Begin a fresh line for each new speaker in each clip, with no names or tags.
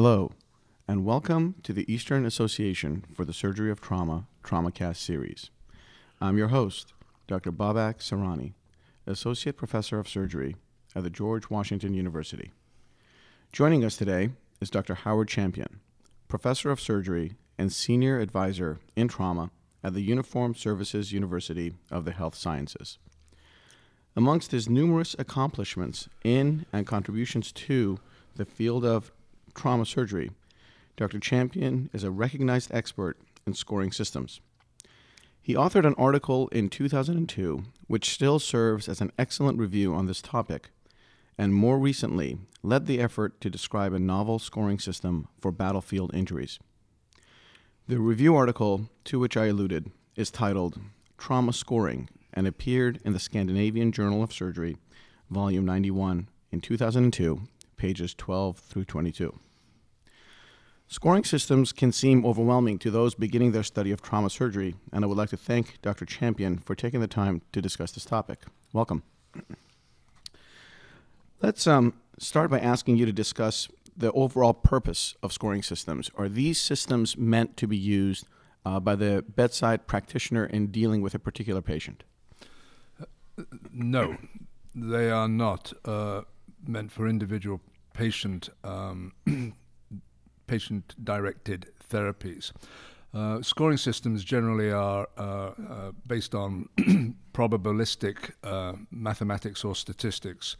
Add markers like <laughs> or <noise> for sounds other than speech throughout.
Hello, and welcome to the Eastern Association for the Surgery of Trauma TraumaCast series. I'm your host, Dr. Babak Sarani, Associate Professor of Surgery at the George Washington University. Joining us today is Dr. Howard Champion, Professor of Surgery and Senior Advisor in Trauma at the Uniformed Services University of the Health Sciences. Amongst his numerous accomplishments in and contributions to the field of trauma surgery, Dr. Champion is a recognized expert in scoring systems. He authored an article in 2002 which still serves as an excellent review on this topic, and more recently led the effort to describe a novel scoring system for battlefield injuries. The review article to which I alluded is titled Trauma Scoring and appeared in the Scandinavian Journal of Surgery, volume 91, in 2002, pages 12 through 22. Scoring systems can seem overwhelming to those beginning their study of trauma surgery, and I would like to thank Dr. Champion for taking the time to discuss this topic. Welcome. Let's um, start by asking you to discuss the overall purpose of scoring systems. Are these systems meant to be used uh, by the bedside practitioner in dealing with a particular patient?
No, they are not uh, meant for individual patient um, <clears throat> patient directed therapies. Uh, scoring systems generally are uh, uh, based on <clears throat> probabilistic uh, mathematics or statistics.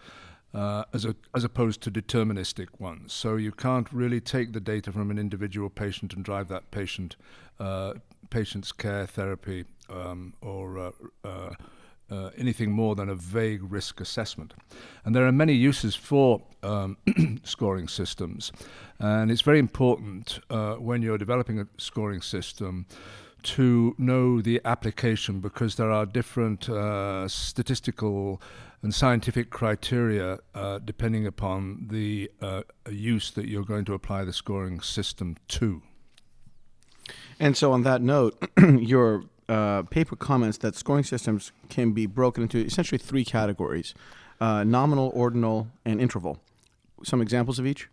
Uh, as, a, as opposed to deterministic ones. So you can't really take the data from an individual patient and drive that patient uh, patient's care therapy um, or uh, anything more than a vague risk assessment. And there are many uses for um, <clears throat> scoring systems, and it's very important uh, when you're developing a scoring system to know the application because there are different uh, statistical and scientific criteria uh, depending upon the uh, use that you're going to apply the scoring system to.
And so, on that note, <clears throat> your uh, paper comments that scoring systems can be broken into essentially three categories uh, nominal, ordinal, and interval. Some examples of each?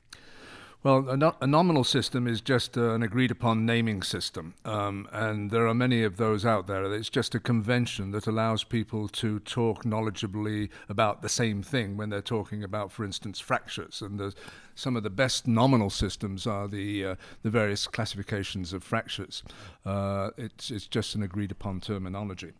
Well, a, no- a, nominal system is just uh, an agreed upon naming system, um, and there are many of those out there. It's just a convention that allows people to talk knowledgeably about the same thing when they're talking about, for instance, fractures. And some of the best nominal systems are the uh, the various classifications of fractures. Uh, it's it's just an agreed upon terminology.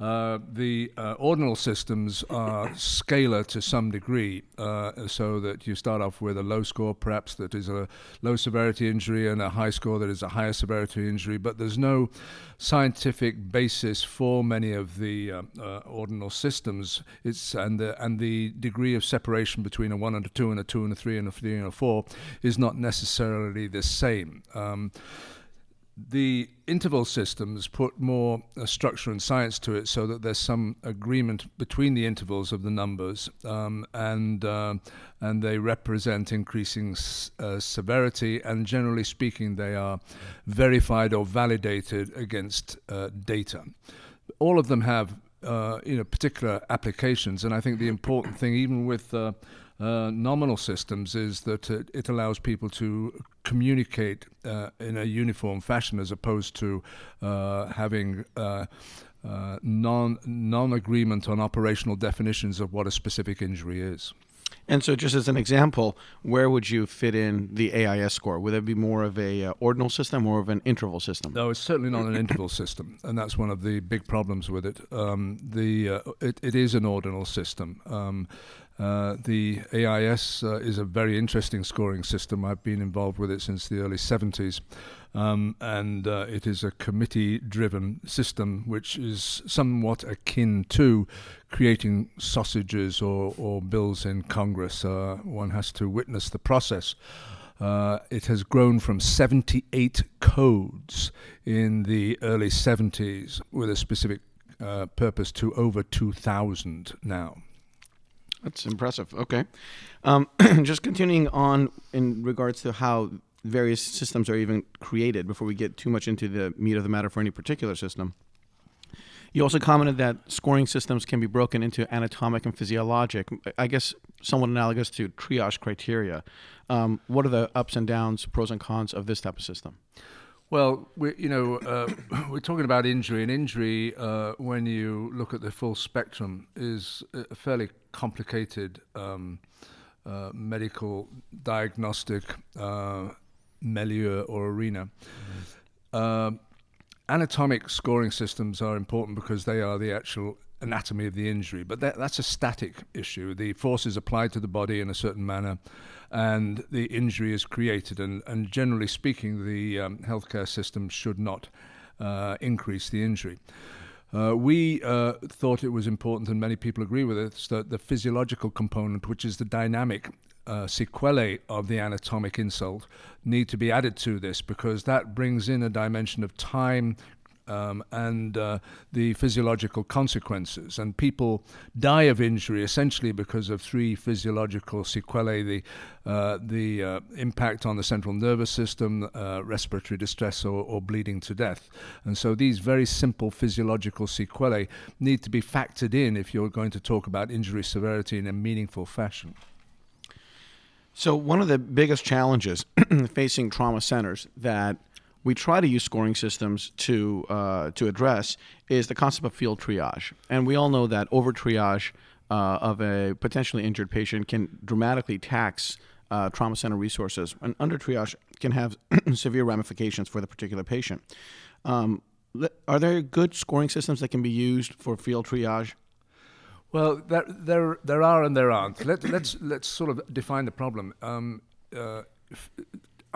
Uh, the uh, ordinal systems are scalar to some degree, uh, so that you start off with a low score, perhaps that is a low severity injury, and a high score that is a higher severity injury. But there's no scientific basis for many of the uh, uh, ordinal systems. It's and the and the degree of separation between a one and a two and a two and a three and a three and a four is not necessarily the same. Um, the interval systems put more uh, structure and science to it so that there's some agreement between the intervals of the numbers um, and uh, and they represent increasing s- uh, severity and generally speaking they are verified or validated against uh, data. All of them have uh, you know particular applications and I think the important thing even with uh, uh, nominal systems is that it, it, allows people to communicate uh, in a uniform fashion as opposed to uh, having uh, non non agreement on operational definitions of what a specific injury is.
And so, just as an example, where would you fit in the AIS score? Would it be more of a uh, ordinal system or of an interval system?
No, it's certainly not an interval system, and that's one of the big problems with it. Um, the uh, it, it is an ordinal system. Um, uh, the AIS uh, is a very interesting scoring system. I've been involved with it since the early 70s. Um, and uh, it is a committee driven system which is somewhat akin to creating sausages or, or bills in Congress. Uh, one has to witness the process. Uh, it has grown from 78 codes in the early 70s with a specific uh, purpose to over 2,000 now.
That's impressive. Okay. Um, <clears throat> just continuing on in regards to how various systems are even created before we get too much into the meat of the matter for any particular system. You also commented that scoring systems can be broken into anatomic and physiologic, I guess somewhat analogous to triage criteria. Um, what are the ups and downs, pros and cons of this type of system?
Well, we, you know, uh, <coughs> we're talking about injury, and injury, uh, when you look at the full spectrum, is a fairly complicated um, uh, medical diagnostic uh, milieu or arena. Mm-hmm. anatomic scoring systems are important because they are the actual anatomy of the injury, but that, that's a static issue. The forces applied to the body in a certain manner, and the injury is created. And, and generally speaking, the um, healthcare system should not uh, increase the injury. Uh, we uh, thought it was important, and many people agree with us, that the physiological component, which is the dynamic uh, sequelae of the anatomic insult, need to be added to this because that brings in a dimension of time, um, and uh, the physiological consequences. And people die of injury essentially because of three physiological sequelae the, uh, the uh, impact on the central nervous system, uh, respiratory distress, or, or, bleeding to death. And so these very simple physiological sequelae need to be factored in if you're going to talk about injury severity in a meaningful fashion.
So, one of the biggest challenges <clears throat> facing trauma centers that we try to use scoring systems to uh, to address is the concept of field triage, and we all know that over triage uh, of a potentially injured patient can dramatically tax uh, trauma center resources, and under triage can have <clears throat> severe ramifications for the particular patient. Um, are there good scoring systems that can be used for field triage?
Well, there there there are and there aren't. Let, let's let's sort of define the problem. Um, uh,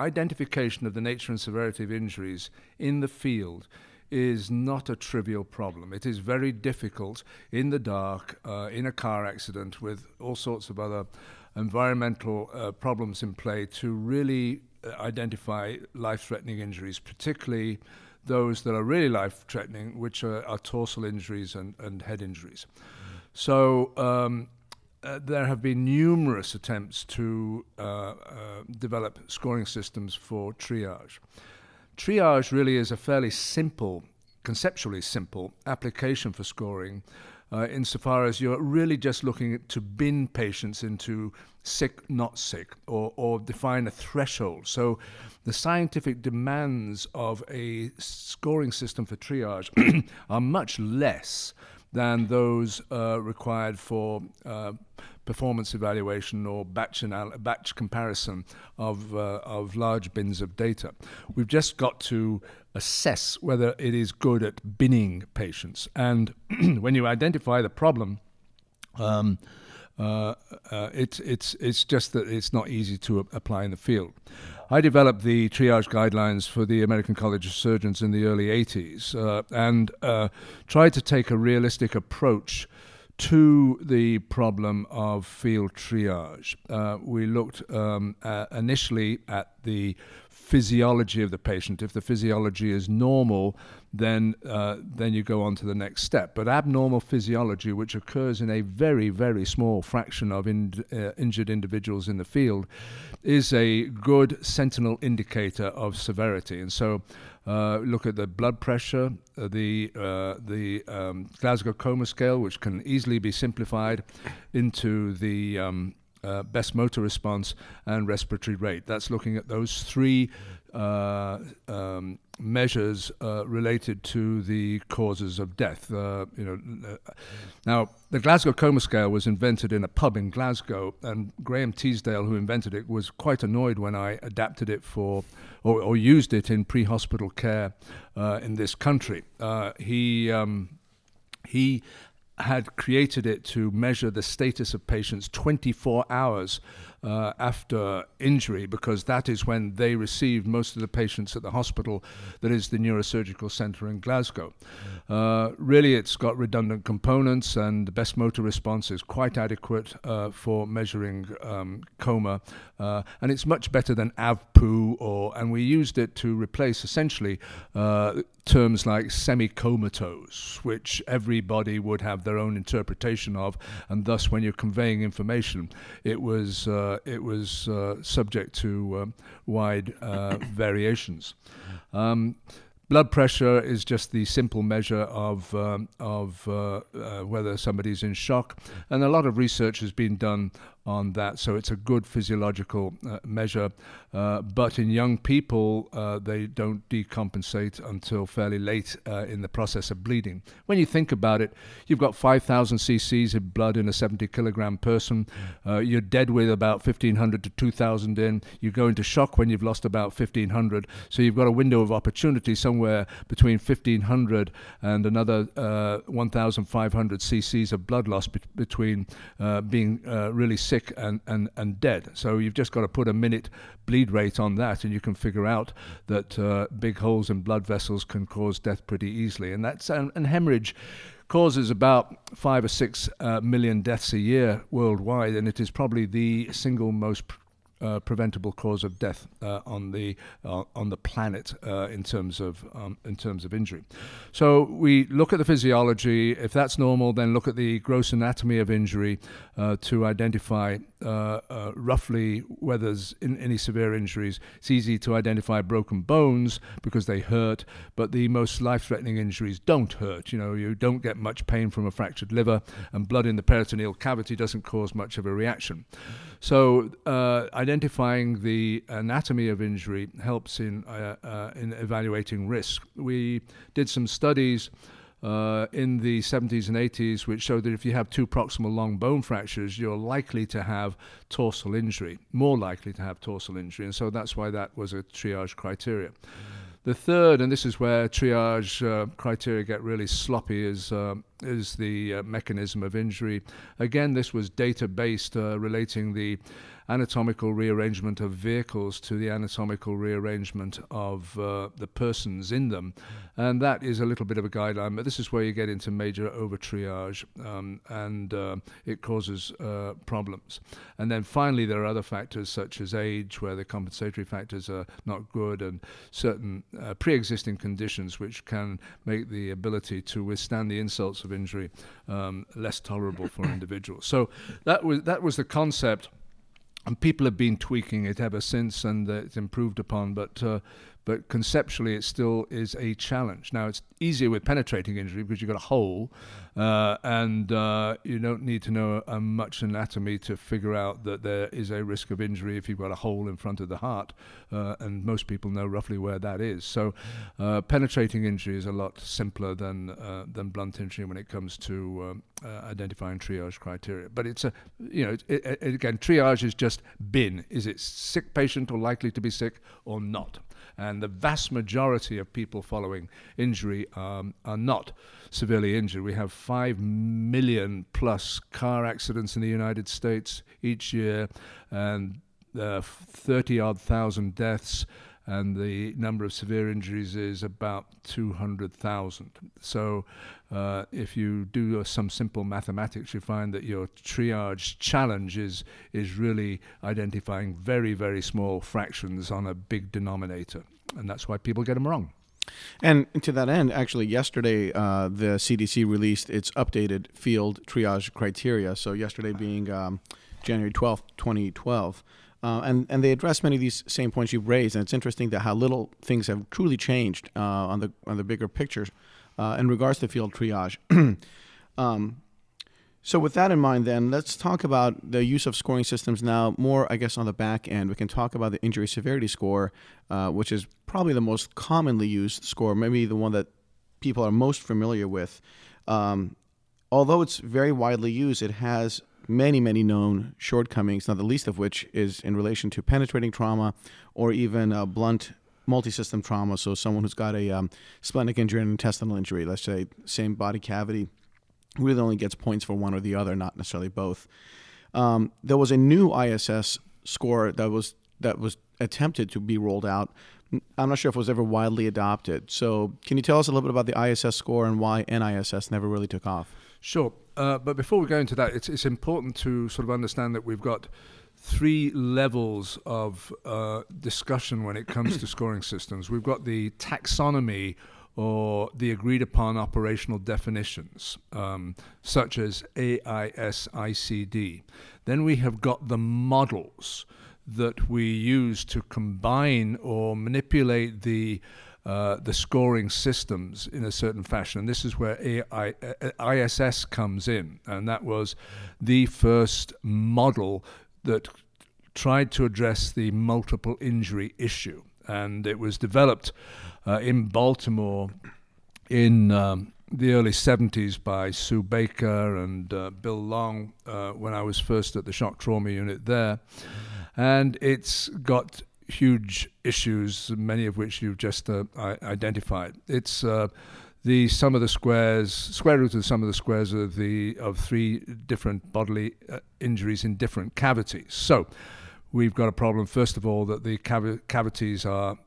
identification of the nature and severity of injuries in the field is not a trivial problem. It is very difficult in the dark, uh, in a car accident, with all sorts of other environmental uh, problems in play, to really uh, identify life threatening injuries, particularly those that are really life threatening, which are, are, injuries and, and head injuries. Mm. So, um, uh, there have been numerous attempts to uh, uh, develop scoring systems for triage. Triage really is a fairly simple, conceptually simple application for scoring, uh, insofar as you're really just looking to bin patients into sick, not sick, or, or define a threshold. So the scientific demands of a scoring system for triage <clears throat> are much less than those uh, required for uh, performance evaluation or batch, anal- batch comparison of, uh, of large bins of data. We've just got to assess whether it is good at binning patients. And <clears throat> when you identify the problem, um, uh, uh, it's it's it's just that it's not easy to apply in the field. I developed the triage guidelines for the American College of Surgeons in the early 80s uh, and uh, tried to take a realistic approach to the problem of field triage. We looked um, initially at the physiology of the patient. If the physiology is normal, then uh, then you go on to the next step. But abnormal physiology, which occurs in a very very small fraction of in, uh, injured individuals in the field, is a good sentinel indicator of severity. And so, uh, look at the blood pressure, uh, the uh, the um, Glasgow Coma Scale, which can easily be simplified into the um, uh, best motor response and respiratory rate. That's looking at those three uh, um, measures uh, related to the causes of death. Uh, you know, uh, now the Glasgow Coma Scale was invented in a pub in Glasgow, and Graham Teasdale, who invented it, was quite annoyed when I adapted it for or, or used it in pre-hospital care uh, in this country. He um, he had created it to measure the status of patients 24 hours uh, after injury because that is when they receive most of the patients at the hospital that is the neurosurgical centre in Glasgow. Uh, really, it's got redundant components, and the best motor response is quite adequate uh, for measuring um, coma, uh, and it's much better than AVPU, or and we used it to replace essentially uh, terms like semi-comatose, which everybody would have their own interpretation of, and thus, when you're conveying information, it was uh, uh, it was uh, subject to um, wide uh, <coughs> variations. Um, blood pressure is just the simple measure of um, of uh, uh, whether somebody's in shock, and a lot of research has been done on that. So it's a good physiological measure. Uh, but in young people, uh, they don't decompensate until fairly late uh, in the process of bleeding. When you think about it, you've got 5,000 cc's of blood in a 70 kilogram person. Uh, you're dead with about 1,500 to 2,000 in. You go into shock when you've lost about 1,500. So you've got a window of opportunity somewhere between 1,500 and another uh, 1,500 cc's of blood loss be- between being really sick and, and, and dead. So you've just got to put a minute bleed rate on that, and you can figure out that uh, big holes in blood vessels can cause death pretty easily. And that's and, and hemorrhage causes about five or six uh, million deaths a year worldwide, and it is probably the single most uh, preventable cause of death uh, on the uh, on the planet uh, in terms of um, in terms of injury. So we look at the physiology. If that's normal, then look at the gross anatomy of injury uh, to identify uh, roughly whether there's in any severe injuries. It's easy to identify broken bones because they hurt, but the most life-threatening injuries don't hurt. You know, you don't get much pain from a fractured liver, and blood in the peritoneal cavity doesn't cause much of a reaction. So identifying the anatomy of injury helps in, uh, uh, in evaluating risk. We did some studies uh, in the 70s and 80s which showed that if you have two proximal long bone fractures, you're likely to have torsal injury, more likely to have torsal injury. And so that's why that was a triage criteria. The third, and this is where triage uh, criteria get really sloppy, is uh, is the uh, mechanism of injury. Again, this was data based, uh, relating the anatomical rearrangement of vehicles to the anatomical rearrangement of uh, the persons in them. And that is a little bit of a guideline, but this is where you get into major over triage um, and uh, it causes uh, problems. And then finally, there are other factors such as age, where the compensatory factors are not good, and certain uh, pre existing conditions which can make the ability to withstand the insults of injury um, less tolerable for individuals. So that was, that was the concept and people have been tweaking it ever since, and uh, it's improved upon. But uh, but conceptually, it still is a challenge. Now, it's easier with penetrating injury because you've got a hole, uh, and uh, you don't need to know uh, much anatomy to figure out that there is a risk of injury if you've got a hole in front of the heart, uh, and most people know roughly where that is. So, uh, penetrating injury is a lot simpler than uh, than blunt injury when it comes to um, identifying triage criteria. But it's a you know it, it, again triage is just bin. Is it sick patient or likely to be sick or not? And the vast majority of people following injury um, are not severely injured. We have 5 million plus car accidents in the United States each year, and uh, 30 odd thousand deaths and the number of severe injuries is about 200,000. So, uh, if you do some simple mathematics, you find that your triage challenge is, is really identifying very, very small fractions on a big denominator. And that's why people get them wrong.
And to that end, actually, yesterday uh, the CDC released its updated field triage criteria. So, yesterday being um, January 12th, 2012. Uh, and and they address many of these same points you've raised, and it's interesting that how little things have truly changed uh, on the on the bigger picture uh, in regards to field triage. <clears throat> um, so with that in mind, then let's talk about the use of scoring systems now. More, I guess, on the back end, we can talk about the injury severity score, uh, which is probably the most commonly used score, maybe the one that people are most familiar with. Um, although it's very widely used, it has many, many known shortcomings, not the least of which is in relation to penetrating trauma or even uh, blunt multi-system trauma. So someone who's got a um, splenic injury and intestinal injury, let's say same body cavity, really only gets points for one or the other, not necessarily both. Um, there was a new ISS score that was that was attempted to be rolled out. I'm not sure if it was ever widely adopted. So, can you tell us a little bit about the ISS score and why NISS never really took off?
Sure. Uh, but before we go into that, it's, it's important to sort of understand that we've got three levels of uh, discussion when it comes to <clears throat> scoring systems. We've got the taxonomy or the agreed upon operational definitions, um, such as AISICD. Then we have got the models that we use to combine or manipulate the uh, the scoring systems in a certain fashion. And this is where AI, uh, ISS comes in. And that was the first model that tried to address the multiple injury issue. And it was developed uh, in Baltimore in um, the early 70s by Sue Baker and uh, Bill Long uh, when I was first at the shock trauma unit there. And it's got huge issues, many of which you've just uh, identified. It's uh, the sum of the squares, square root of the sum of the squares of the of three different bodily uh, injuries in different cavities. So we've got a problem. First of all, that the cav- cavities are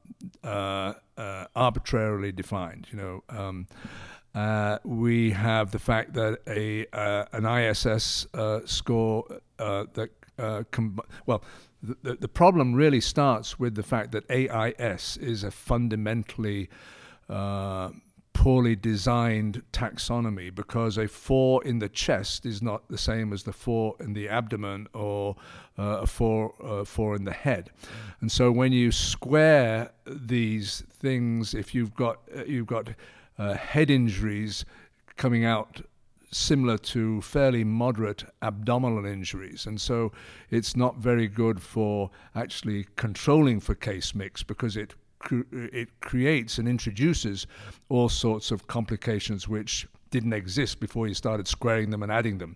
uh, uh, arbitrarily defined. You know. Um, uh, we have the fact that a an ISS score that com- well the, the problem really starts with the fact that AIS is a fundamentally uh, poorly designed taxonomy because a four in the chest is not the same as the four in the abdomen or uh, a four, uh, four in the head. And so when you square these things, if you've got, uh, you've got uh, head injuries coming out similar to fairly moderate abdominal injuries. And so it's not very good for actually controlling for case mix because it it creates and introduces all sorts of complications which didn't exist before you started squaring them and adding them.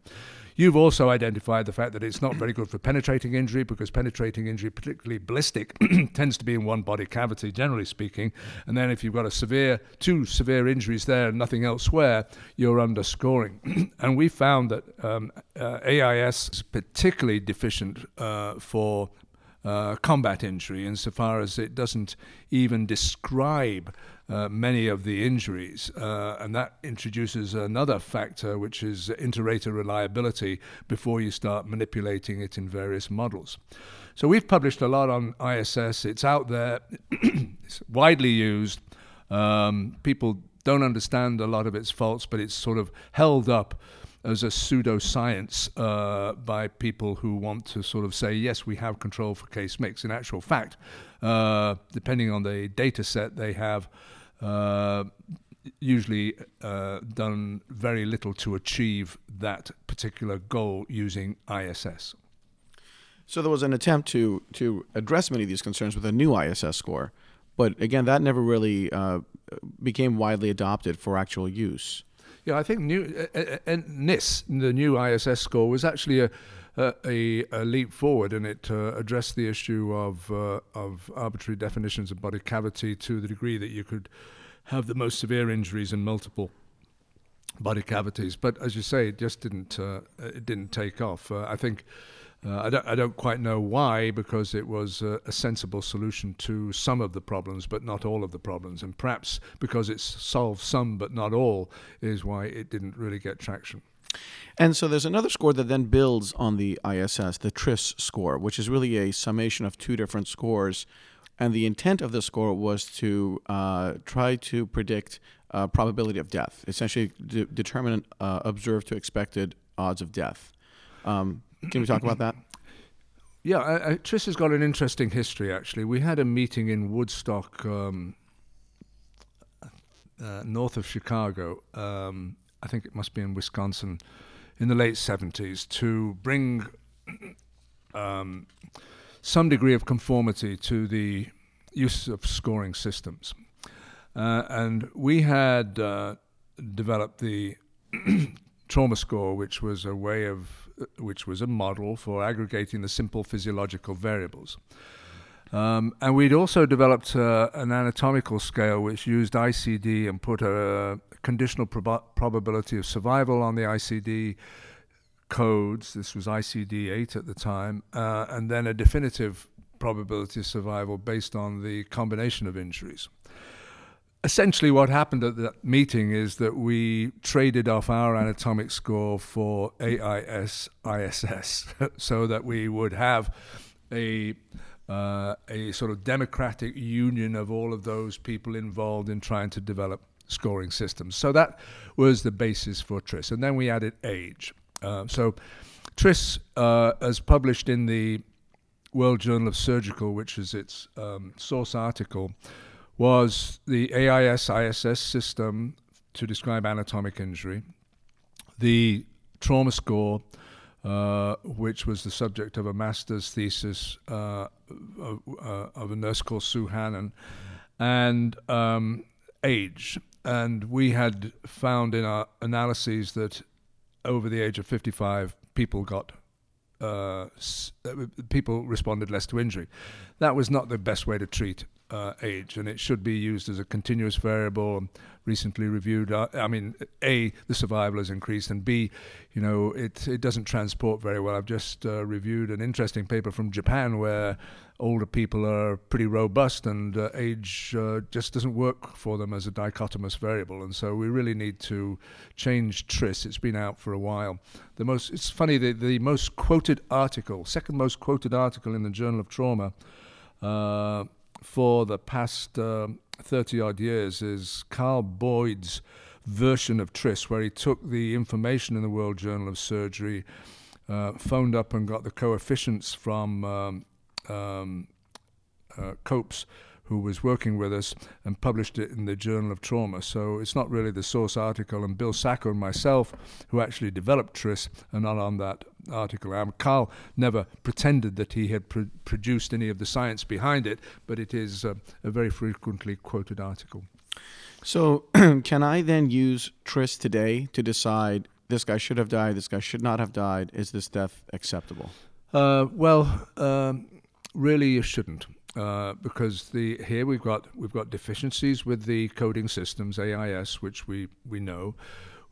You've also identified the fact that it's not very good for penetrating injury because penetrating injury, particularly ballistic, <clears throat> tends to be in one body cavity, generally speaking. And then if you've got a severe, two severe injuries there and nothing elsewhere, you're underscoring. <clears throat> and we found that um, uh, AIS is particularly deficient uh, for uh, combat injury insofar as it doesn't even describe uh, many of the injuries. Uh, and that introduces another factor, which is inter-rater reliability before you start manipulating it in various models. So we've published a lot on ISS. It's out there, <clears throat> it's widely used. Um, people don't understand a lot of its faults, but it's sort of held up as a pseudoscience uh, by people who want to sort of say, yes, we have control for case mix. In actual fact, uh, depending on the data set, they have uh, usually uh, done very little to achieve that particular goal using ISS.
So there was an attempt to to address many of these concerns with a new ISS score, but again, that never really uh, became widely adopted for actual use.
Yeah, I think new uh, uh, uh NISS, the new ISS score, was actually a a, a leap forward, and it uh, addressed the issue of uh, of arbitrary definitions of body cavity to the degree that you could have the most severe injuries in multiple body cavities. But as you say, it just didn't uh, it didn't take off. I think uh, I, don't, I don't quite know why, because it was a, a, sensible solution to some of the problems, but not all of the problems. And perhaps because it's solved some but not all, is why it didn't really get traction.
And so there's another score that then builds on the ISS, the TRISS score, which is really a summation of two different scores. And the intent of the score was to uh, try to predict uh, probability of death, essentially de- determine uh, observed to expected odds of death. Um, can we talk about that?
Yeah, I, I, TRISS has got an interesting history. Actually, we had a meeting in Woodstock, um, uh, north of Chicago. Um, I think it must be in Wisconsin, in the late seventies, to bring um, some degree of conformity to the use of scoring systems. Uh, and we had uh, developed the <clears throat> trauma score, which was a way of which was a model for aggregating the simple physiological variables. Um, and we'd also developed uh, an anatomical scale which used ICD and put a conditional prob- probability of survival on the ICD codes. This was ICD 8 at the time, uh, and then a definitive probability of survival based on the combination of injuries essentially what happened at that meeting is that we traded off our anatomic score for AIS ISS <laughs> so that we would have a uh, a sort of democratic union of all of those people involved in trying to develop scoring systems. So that was the basis for TRISS. And then we added age. Uh, so TRISS, uh, as published in the World Journal of Surgical, which is its um, source article, was the AIS ISS system to describe anatomic injury, the trauma score, uh, which was the subject of a master's thesis uh, of, uh, of, a nurse called Sue Hannan, and um, age. And we had found in our analyses that over the age of 55, people got uh, uh, people responded less to injury. That was not the best way to treat uh, age, and it should be used as a continuous variable. Recently reviewed, uh, I mean, a the survival has increased, and b, you know, it it doesn't transport very well. I've just uh, reviewed an interesting paper from Japan where older people are pretty robust, and uh, age uh, just doesn't work for them as a dichotomous variable. And so we really need to change TRISS. It's been out for a while. The most it's funny the the most quoted article, second most quoted article in the Journal of Trauma. For the past uh, 30 odd years is Carl Boyd's version of TRISS, where he took the information in the World Journal of Surgery, uh, phoned up and got the coefficients from um, um, uh, Copes who was working with us and published it in the Journal of Trauma. So it's not really the source article. And Bill Sacco and myself, who actually developed TRISS, are not on that article. Um, Carl never pretended that he had pr- produced any of the science behind it, but it is uh, a very frequently quoted article.
So, <clears throat> can I then use TRISS today to decide this guy should have died, this guy should not have died? Is this death acceptable?
Uh, well, um, really, you shouldn't. Uh, because the here we've got we've got deficiencies with the coding systems AIS, which we we know.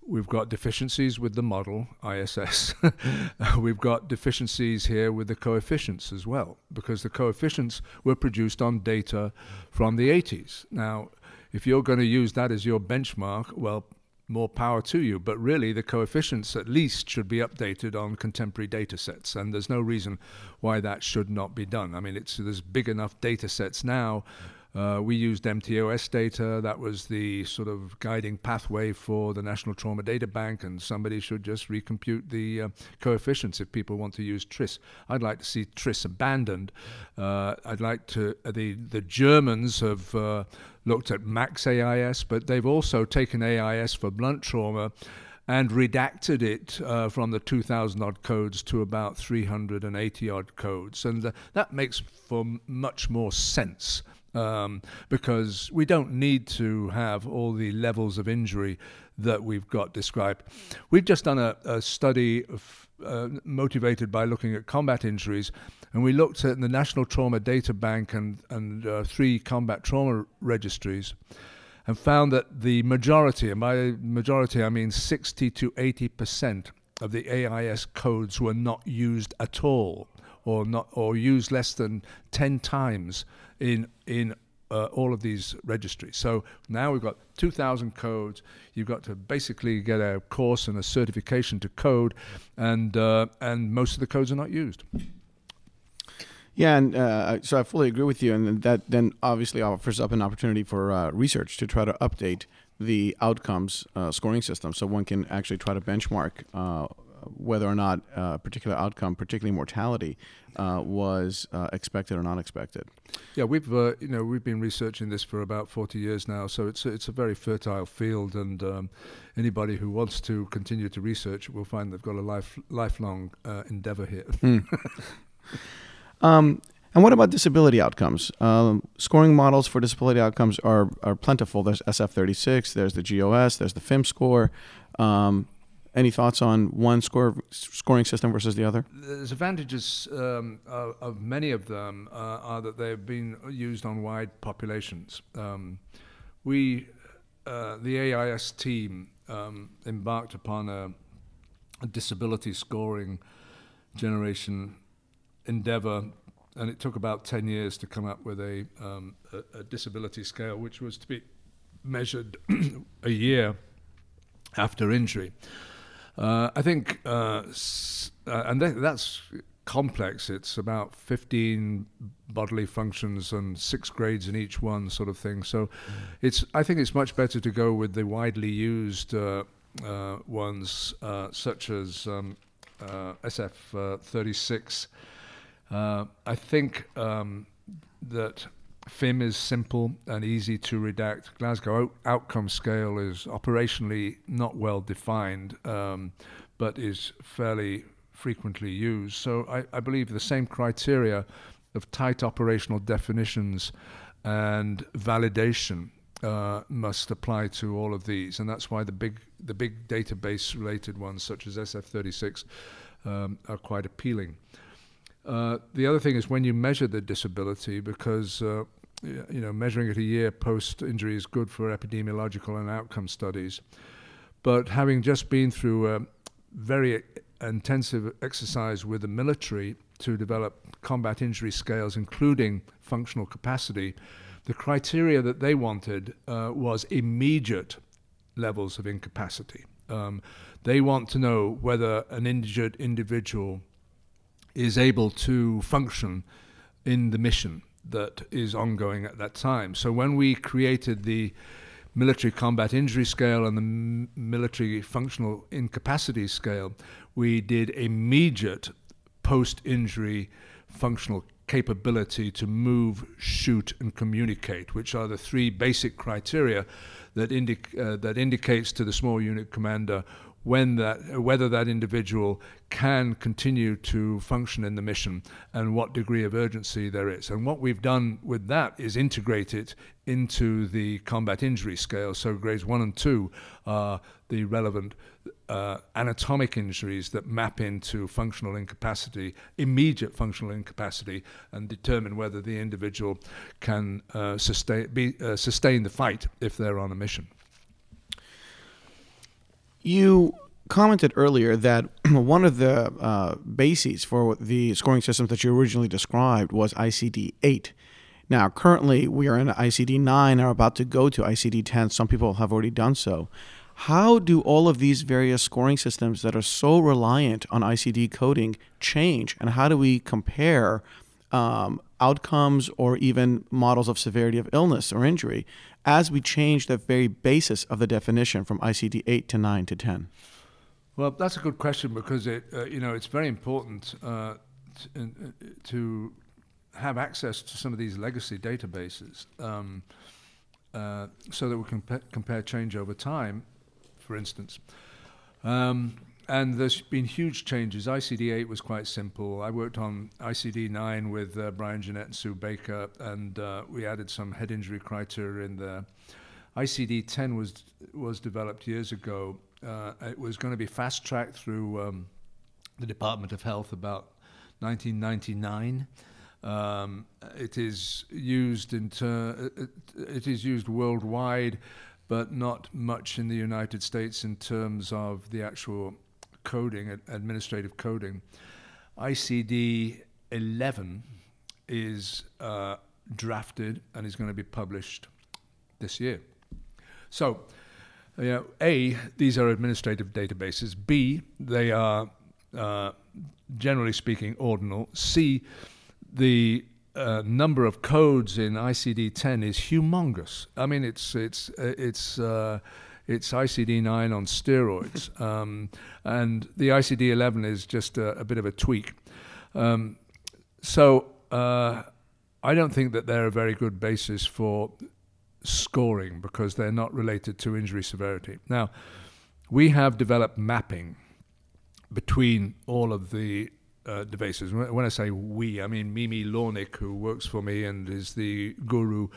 We've got deficiencies with the model ISS. <laughs> we've got deficiencies here with the coefficients as well, because the coefficients were produced on data from the 80s. Now, if you're going to use that as your benchmark, well, more power to you. But really, the coefficients at least should be updated on contemporary data sets, and there's no reason why that should not be done. I mean, it's there's big enough data sets now. Uh, we used MTOS data. That was the sort of guiding pathway for the National Trauma Data Bank, and somebody should just recompute the uh, coefficients if people want to use TRISS. I'd like to see TRISS abandoned. Uh, I'd like to. Uh, the the Germans have uh, looked at max AIS, but they've also taken AIS for blunt trauma and redacted it uh, from the 2,000 odd codes to about 380 odd codes. And uh, that makes for much more sense. Um, because we don't need to have all the levels of injury that we've got described. We've just done a, a study of, uh, motivated by looking at combat injuries and we looked at the National Trauma Data Bank and, and uh, three combat trauma registries and found that the majority, and by majority I mean 60 to 80% of the AIS codes were not used at all or not or used less than 10 times in in uh, all of these registries. So now we've got 2,000 codes. You've got to basically get a course and a certification to code, and uh, and most of the codes are not used.
Yeah, and uh, so I fully agree with you, and that then obviously offers up an opportunity for uh, research to try to update the outcomes uh, scoring system, so one can actually try to benchmark uh, whether or not a particular outcome, particularly mortality, uh, was uh, expected or not expected.
Yeah, we've you know we've been researching this for about forty years now, so it's it's a very fertile field, and um, anybody who wants to continue to research will find they've got a life lifelong endeavor here. Mm. <laughs>
Um, and what about disability outcomes? Um, scoring models for disability outcomes are, are plentiful. There's SF36, there's the GOS, there's the FIM score. Um, any thoughts on one score scoring system versus the other?
There's advantages um, of, of, many of them uh, are that they've been used on wide populations. Um, we, uh, the AIS team, um, embarked upon a, a disability scoring generation endeavor, and it took about 10 years to come up with a, um, a, a disability scale, which was to be measured <clears throat> a year after injury. Uh, I think, uh, uh, and th- that's complex. It's about 15 bodily functions and six grades in each one, sort of thing. So, it's. I think it's much better to go with the widely used uh, uh, ones, uh, such as um, SF36 uh, I think um, that FIM is simple and easy to redact. Glasgow out- outcome scale is operationally not well defined, um, but is fairly frequently used. So I, I, believe the same criteria of tight operational definitions and validation uh, must apply to all of these, and that's why the big the big database related ones such as SF36 um, are quite appealing. Uh, the other thing is when you measure the disability, because uh, you know measuring it a year post injury is good for epidemiological and outcome studies, but having just been through a very intensive exercise with the military to develop combat injury scales, including functional capacity, the criteria that they wanted uh, was immediate levels of incapacity. Um, they want to know whether an injured individual is able to function in the mission that is ongoing at that time. So when we created the military combat injury scale and the m- military functional incapacity scale, we did immediate post injury functional capability to move, shoot, and communicate, which are the three basic criteria that, indi- uh, that indicates to the small unit commander when that, whether that individual can continue to function in the mission and what degree of urgency there is. And what we've done with that is integrate it into the combat injury scale. So grades one and two are the relevant uh, anatomic injuries that map into functional incapacity, immediate functional incapacity, and determine whether the individual can uh, sustain, be, uh, sustain the fight if they're on a mission.
You commented earlier that <clears throat> one of the uh, bases for the scoring systems that you originally described was ICD 8. Now, currently, we are in ICD 9 and are about to go to ICD 10. Some people have already done so. How do all of these various scoring systems that are so reliant on ICD coding change? And how do we compare um, outcomes or even models of severity of illness or injury as we change the very basis of the definition from ICD 8 to 9 to 10?
Well, that's a good question because it, uh, you know, it's very important uh, to, uh, to, have access to some of these legacy databases um, uh, so that we can pe- compare change over time, for instance. Um, and there's been huge changes. ICD 8 was quite simple. I worked on ICD 9 with uh, Bryan Jennett and Sue Baker, and uh, we added some head injury criteria in there. ICD 10 was, was developed years ago. Uh, it was going to be fast tracked through um, the Department of Health about 1999. Um, it is used in ter- it, it is used worldwide, but not much in the United States in terms of the actual coding, administrative coding. ICD 11 is uh, drafted and is going to be published this year. So, you know, A, these are administrative databases. B, they are, uh, generally speaking, ordinal. C, the uh, number of codes in ICD 10 is humongous. I mean, it's, it's, it's, uh, it's ICD 9 on steroids. <laughs> Um, and the ICD 11 is just a, a bit of a tweak. Um, so uh, I don't think that they're a very good basis for scoring because they're not related to injury severity. Now, we have developed mapping between all of the uh, devices. When I say we, I mean Mimi Lawnick, who works for me and is the guru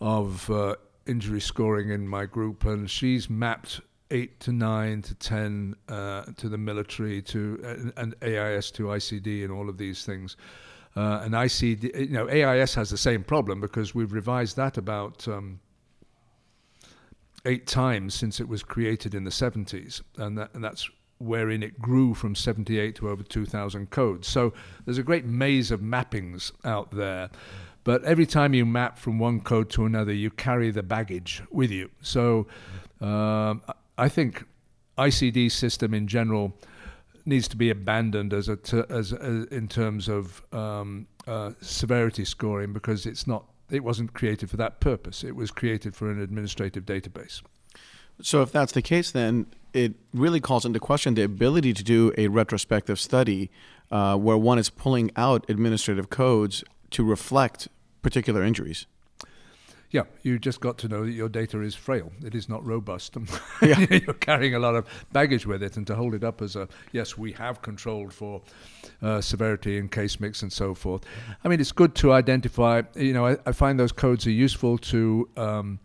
of uh, injury scoring in my group, and she's mapped eight to nine to ten uh, to the military to uh, and AIS to ICD and all of these things. Uh, and ICD, you know, AIS has the same problem because we've revised that about um, eight times since it was created in the 70s, and, that, and that's wherein it grew from 78 to over 2,000 codes. So there's a great maze of mappings out there. But every time you map from one code to another, you carry the baggage with you. So um, I think ICD system in general needs to be abandoned as a ter- as, as, in terms of um, uh, severity scoring because it's not it wasn't created for that purpose. It was created for an administrative database.
So, if that's the case, then it really calls into question the ability to do a retrospective study uh, where one is pulling out administrative codes to reflect particular injuries.
yeah, you just got to know that your data is frail. It is not robust. <laughs>
Yeah. <laughs>
You're carrying a lot of baggage with it, and to hold it up as a yes, we have controlled for uh, severity and case mix and so forth. I mean, it's good to identify. You know, I, I find those codes are useful to um,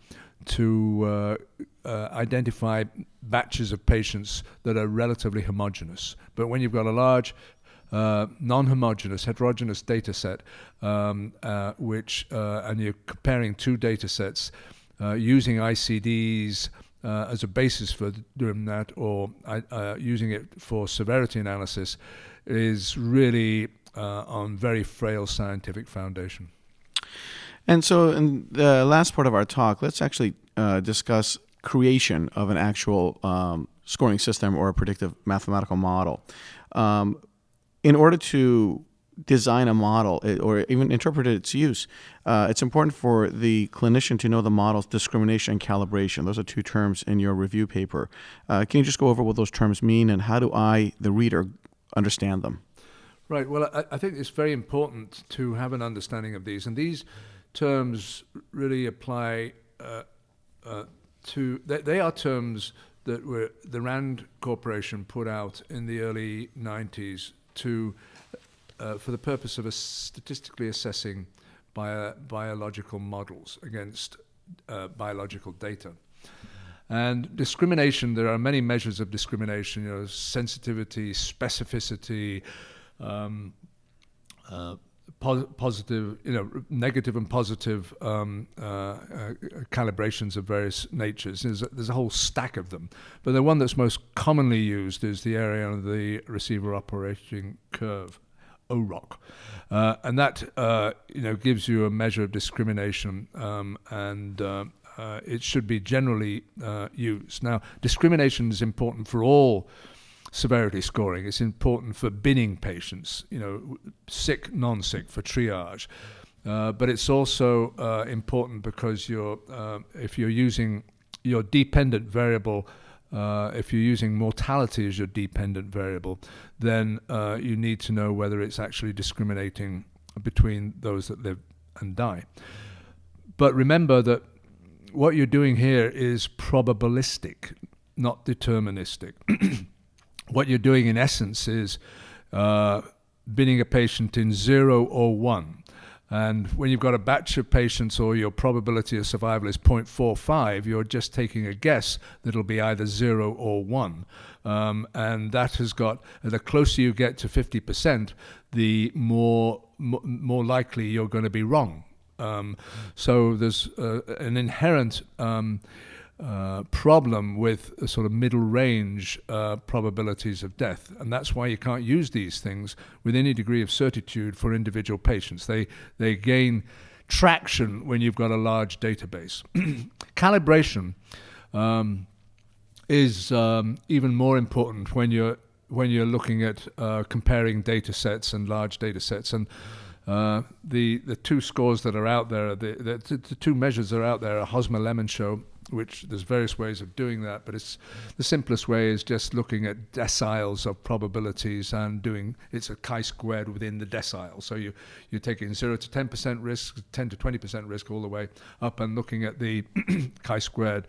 to uh, uh, identify batches of patients that are relatively homogeneous. But when you've got a large uh, non-homogeneous, heterogeneous data set, um, uh, which uh, and you're comparing two data sets uh, using ICDs uh, as a basis for doing that, or uh, using it for severity analysis, is really on very frail scientific foundation.
And so, in the last part of our talk, let's actually discuss creation of an actual um, scoring system or a predictive mathematical model. Um, in order to design a model eh, or even interpret its use, uh, it's important for the clinician to know the model's discrimination and calibration. Those are two terms in your review paper. Uh, can you just go over what those terms mean and how do I, the reader, understand them?
Right. Well, I, I think it's very important to have an understanding of these, and these terms really apply uh, uh to. They, they are terms that were the Rand Corporation put out in the early 90s to, uh, for the purpose of statistically assessing bio- biological models against uh, biological data. And discrimination, there are many measures of discrimination, you know, sensitivity, specificity, um, uh, positive, you know, negative and positive um, uh, uh, calibrations of various natures. There's a, there's a, whole stack of them, but the one that's most commonly used is the area of the receiver operating curve. AUROC, uh, and that uh, you know gives you a measure of discrimination, um, and uh, uh, it should be generally used. Now, discrimination is important for all severity scoring. It's important for binning patients, you know, sick, non-sick for triage. Uh, but it's also uh, important because you're, uh, if you're using your dependent variable, uh, if you're using mortality as your dependent variable, then uh, you need to know whether it's actually discriminating between those that live and die. But remember that what you're doing here is probabilistic, not deterministic. <clears throat> what you're doing in essence is uh, binning a patient in zero or one. And when you've got a batch of patients or your probability of survival is 0.45, you're just taking a guess that it'll be either zero or one. Um, and that has got, the closer you get to 50%, the more, more likely you're going to be wrong. Um, so there's uh, an inherent um, uh, problem with sort of middle range uh, probabilities of death. And that's why you can't use these things with any degree of certitude for individual patients. They, they gain traction when you've got a large database. <clears throat> Calibration um, is um, even more important when you're, when you're looking at uh, comparing data sets and large data sets. And uh, the, the two scores that are out there, the, the, the two measures that are out there are Hosmer-Lemeshow which there's various ways of doing that, but it's the simplest way is just looking at deciles of probabilities and doing it's a chi-squared within the decile. So you you're taking zero to ten percent risk, ten to twenty percent risk, all the way up, and looking at the <clears throat> chi-squared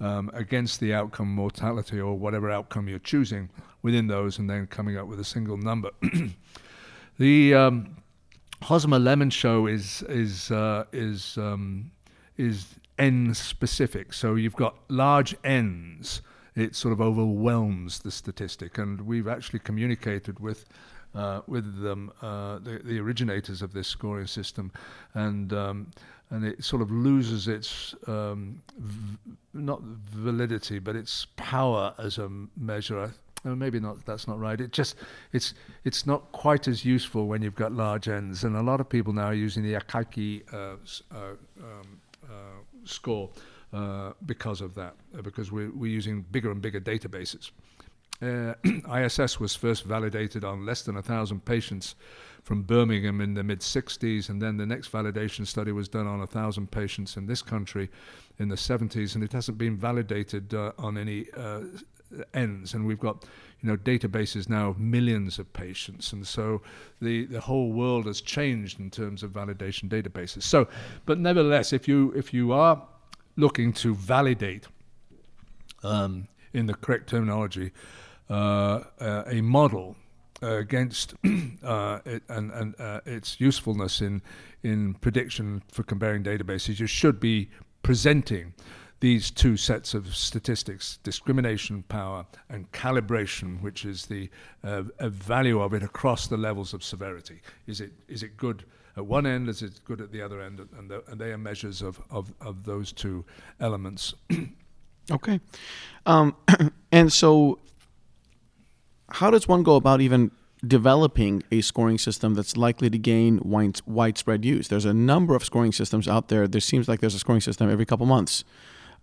um, against the outcome mortality or whatever outcome you're choosing within those, and then coming up with a single number. <clears throat> the um, Hosmer-Lemeshow is is uh, is um, is n specific. So you've got large n's. It sort of overwhelms the statistic, and we've actually communicated with uh, with them, uh, the, the, originators of this scoring system, and um, and it sort of loses its um, v- not validity, but its power as a measure. Maybe not. That's not right. It just it's it's not quite as useful when you've got large n's, and a lot of people now are using the Akaike uh, uh, um, uh, score uh, because of that, uh, because we're, we're using bigger and bigger databases. Uh, <clears throat> ISS was first validated on less than a thousand patients from Birmingham in the mid 60s, and then the next validation study was done on a thousand patients in this country in the 70s, and it hasn't been validated uh, on any uh, ends, and we've got you know databases now of millions of patients, and so the the whole world has changed in terms of validation databases. So, but nevertheless, if you if you are looking to validate um, in the correct terminology uh, uh, a model against <clears throat> uh, it and, and uh, its usefulness in in prediction for comparing databases, you should be presenting these two sets of statistics discrimination power and calibration which is the uh, value of it across the levels of severity. Is it is it good at one end? Is it good at the other end? And, the, and they are measures of, of, of those two elements. <clears throat>
Okay. Um, <clears throat> and so how does one go about even developing a scoring system that's likely to gain widespread use. There's a number of scoring systems out there. There seems like there's a scoring system every couple months,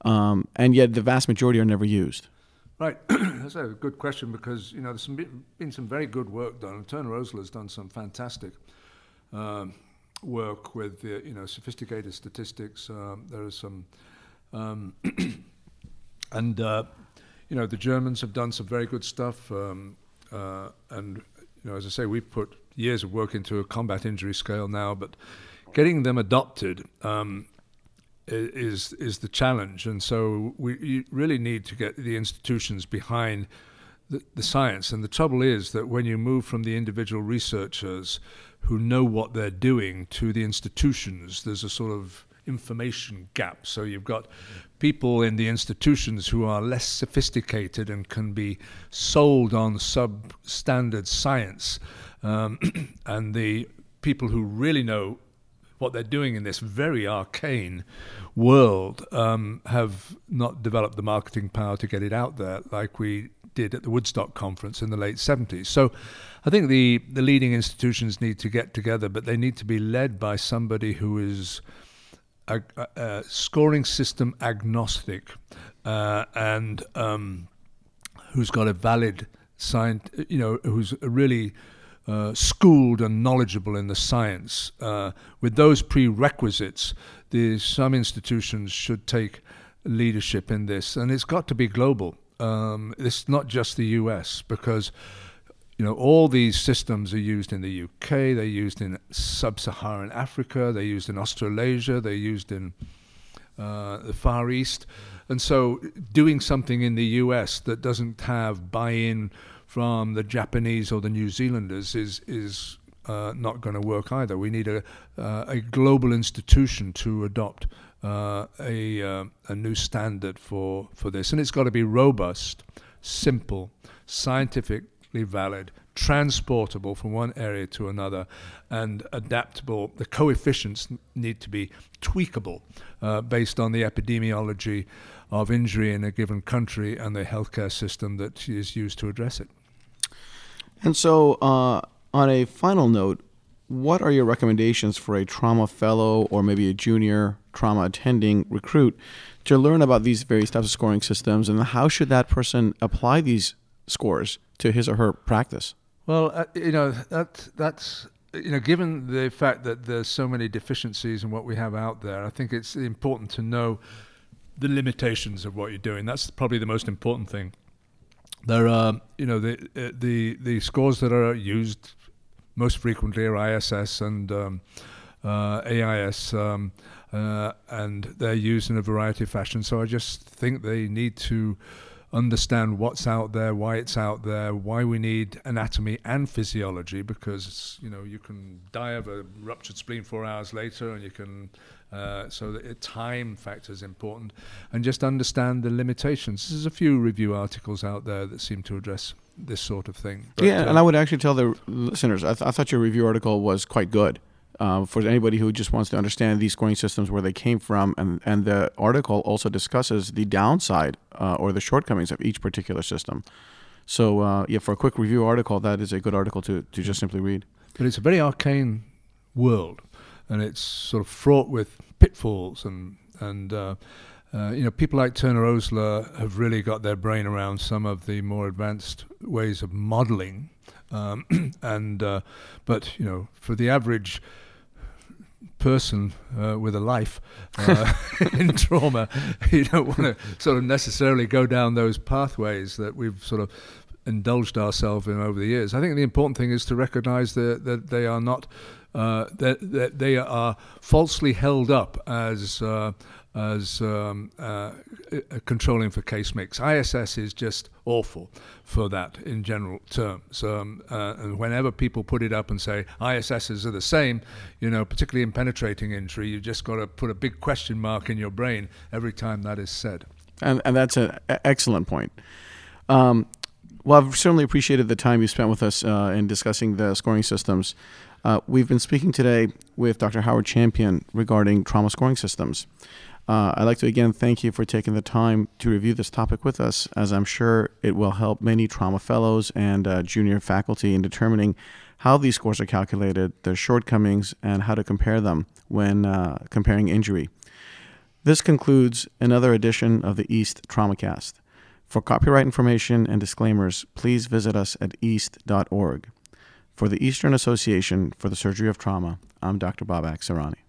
um, and yet the vast majority are never used.
Right, <clears throat> that's a good question because you know there's some, been some very good work done. Turner Osler has done some fantastic um, work with the, you know sophisticated statistics. Um, there are some, um, <clears throat> and uh, you know the Germans have done some very good stuff. Um, uh, and you know, as I say, we've put years of work into a combat injury scale now, but getting them adopted um, is is the challenge, and so we really need to get the institutions behind the, the, science. And the trouble is that when you move from the individual researchers who know what they're doing to the institutions, there's a sort of information gap. So you've got people in the institutions who are less sophisticated and can be sold on substandard science, um, <clears throat> and the people who really know what they're doing in this very arcane world um, have not developed the marketing power to get it out there like we did at the Woodstock conference in the late 70s. So I think the, the leading institutions need to get together, but they need to be led by somebody who is a, a, a scoring system agnostic uh, and um, who's got a valid science, you know, who's really uh, schooled and knowledgeable in the science. Uh, with those prerequisites, the, some institutions should take leadership in this, and it's got to be global. Um, it's not just the U.S. because you know all these systems are used in the UK, they're used in sub-Saharan Africa, they're used in Australasia, they're used in uh, the Far East, and so doing something in the U.S. that doesn't have buy-in from the Japanese or the New Zealanders is is uh, not going to work either. We need a uh, a global institution to adopt uh, a uh, a new standard for for this, and it's got to be robust, simple, scientifically valid, transportable from one area to another, and adaptable. The coefficients need to be tweakable uh, based on the epidemiology of injury in a given country and the healthcare system that is used to address it.
And so, uh, on a final note, what are your recommendations for a trauma fellow or maybe a junior trauma attending recruit to learn about these various types of scoring systems and how should that person apply these scores to his or her practice?
Well, uh, you know, that, that's you know, given the fact that there's so many deficiencies in what we have out there, I think it's important to know the limitations of what you're doing. That's probably the most important thing. There are, you know, the uh, the the scores that are used most frequently are ISS and um, uh, AIS, um, uh, and they're used in a variety of fashions. So I just think they need to understand what's out there, why it's out there, why we need anatomy and physiology, because you know you can die of a ruptured spleen four hours later, and you can uh, so the time factor is important, and just understand the limitations. There's a few review articles out there that seem to address this sort of thing.
But, yeah, uh, and I would actually tell the listeners, I, th- I thought your review article was quite good. Uh, for anybody who just wants to understand these scoring systems, where they came from, and, and the article also discusses the downside uh, or the shortcomings of each particular system. So, uh, yeah, for a quick review article, that is a good article to, to just simply read.
But it's a very arcane world and it's sort of fraught with pitfalls and and uh, uh, you know people like Turner Osler have really got their brain around some of the more advanced ways of modeling, um, <clears throat> and uh, but you know for the average person uh, with a life uh, <laughs> in trauma, <laughs> you don't want to sort of necessarily go down those pathways that we've sort of indulged ourselves in over the years. I think the important thing is to recognize that, that they are not, that, that they are falsely held up as uh, as um, uh, controlling for case mix. ISS is just awful for that in general terms. Um, uh, and whenever people put it up and say ISSs are the same, you know, particularly in penetrating injury, you just got to put a big question mark in your brain every time that is said.
And, and that's an excellent point. Um, well, I've certainly appreciated the time you spent with us uh, in discussing the scoring systems. Uh, we've been speaking today with Dr. Howard Champion regarding trauma scoring systems. Uh, I'd like to again thank you for taking the time to review this topic with us, as I'm sure it will help many trauma fellows and uh, junior faculty in determining how these scores are calculated, their shortcomings, and how to compare them when uh, comparing injury. This concludes another edition of the East TraumaCast. For copyright information and disclaimers, please visit us at east.org. For the Eastern Association for the Surgery of Trauma, I'm Dr. Babak Sarani.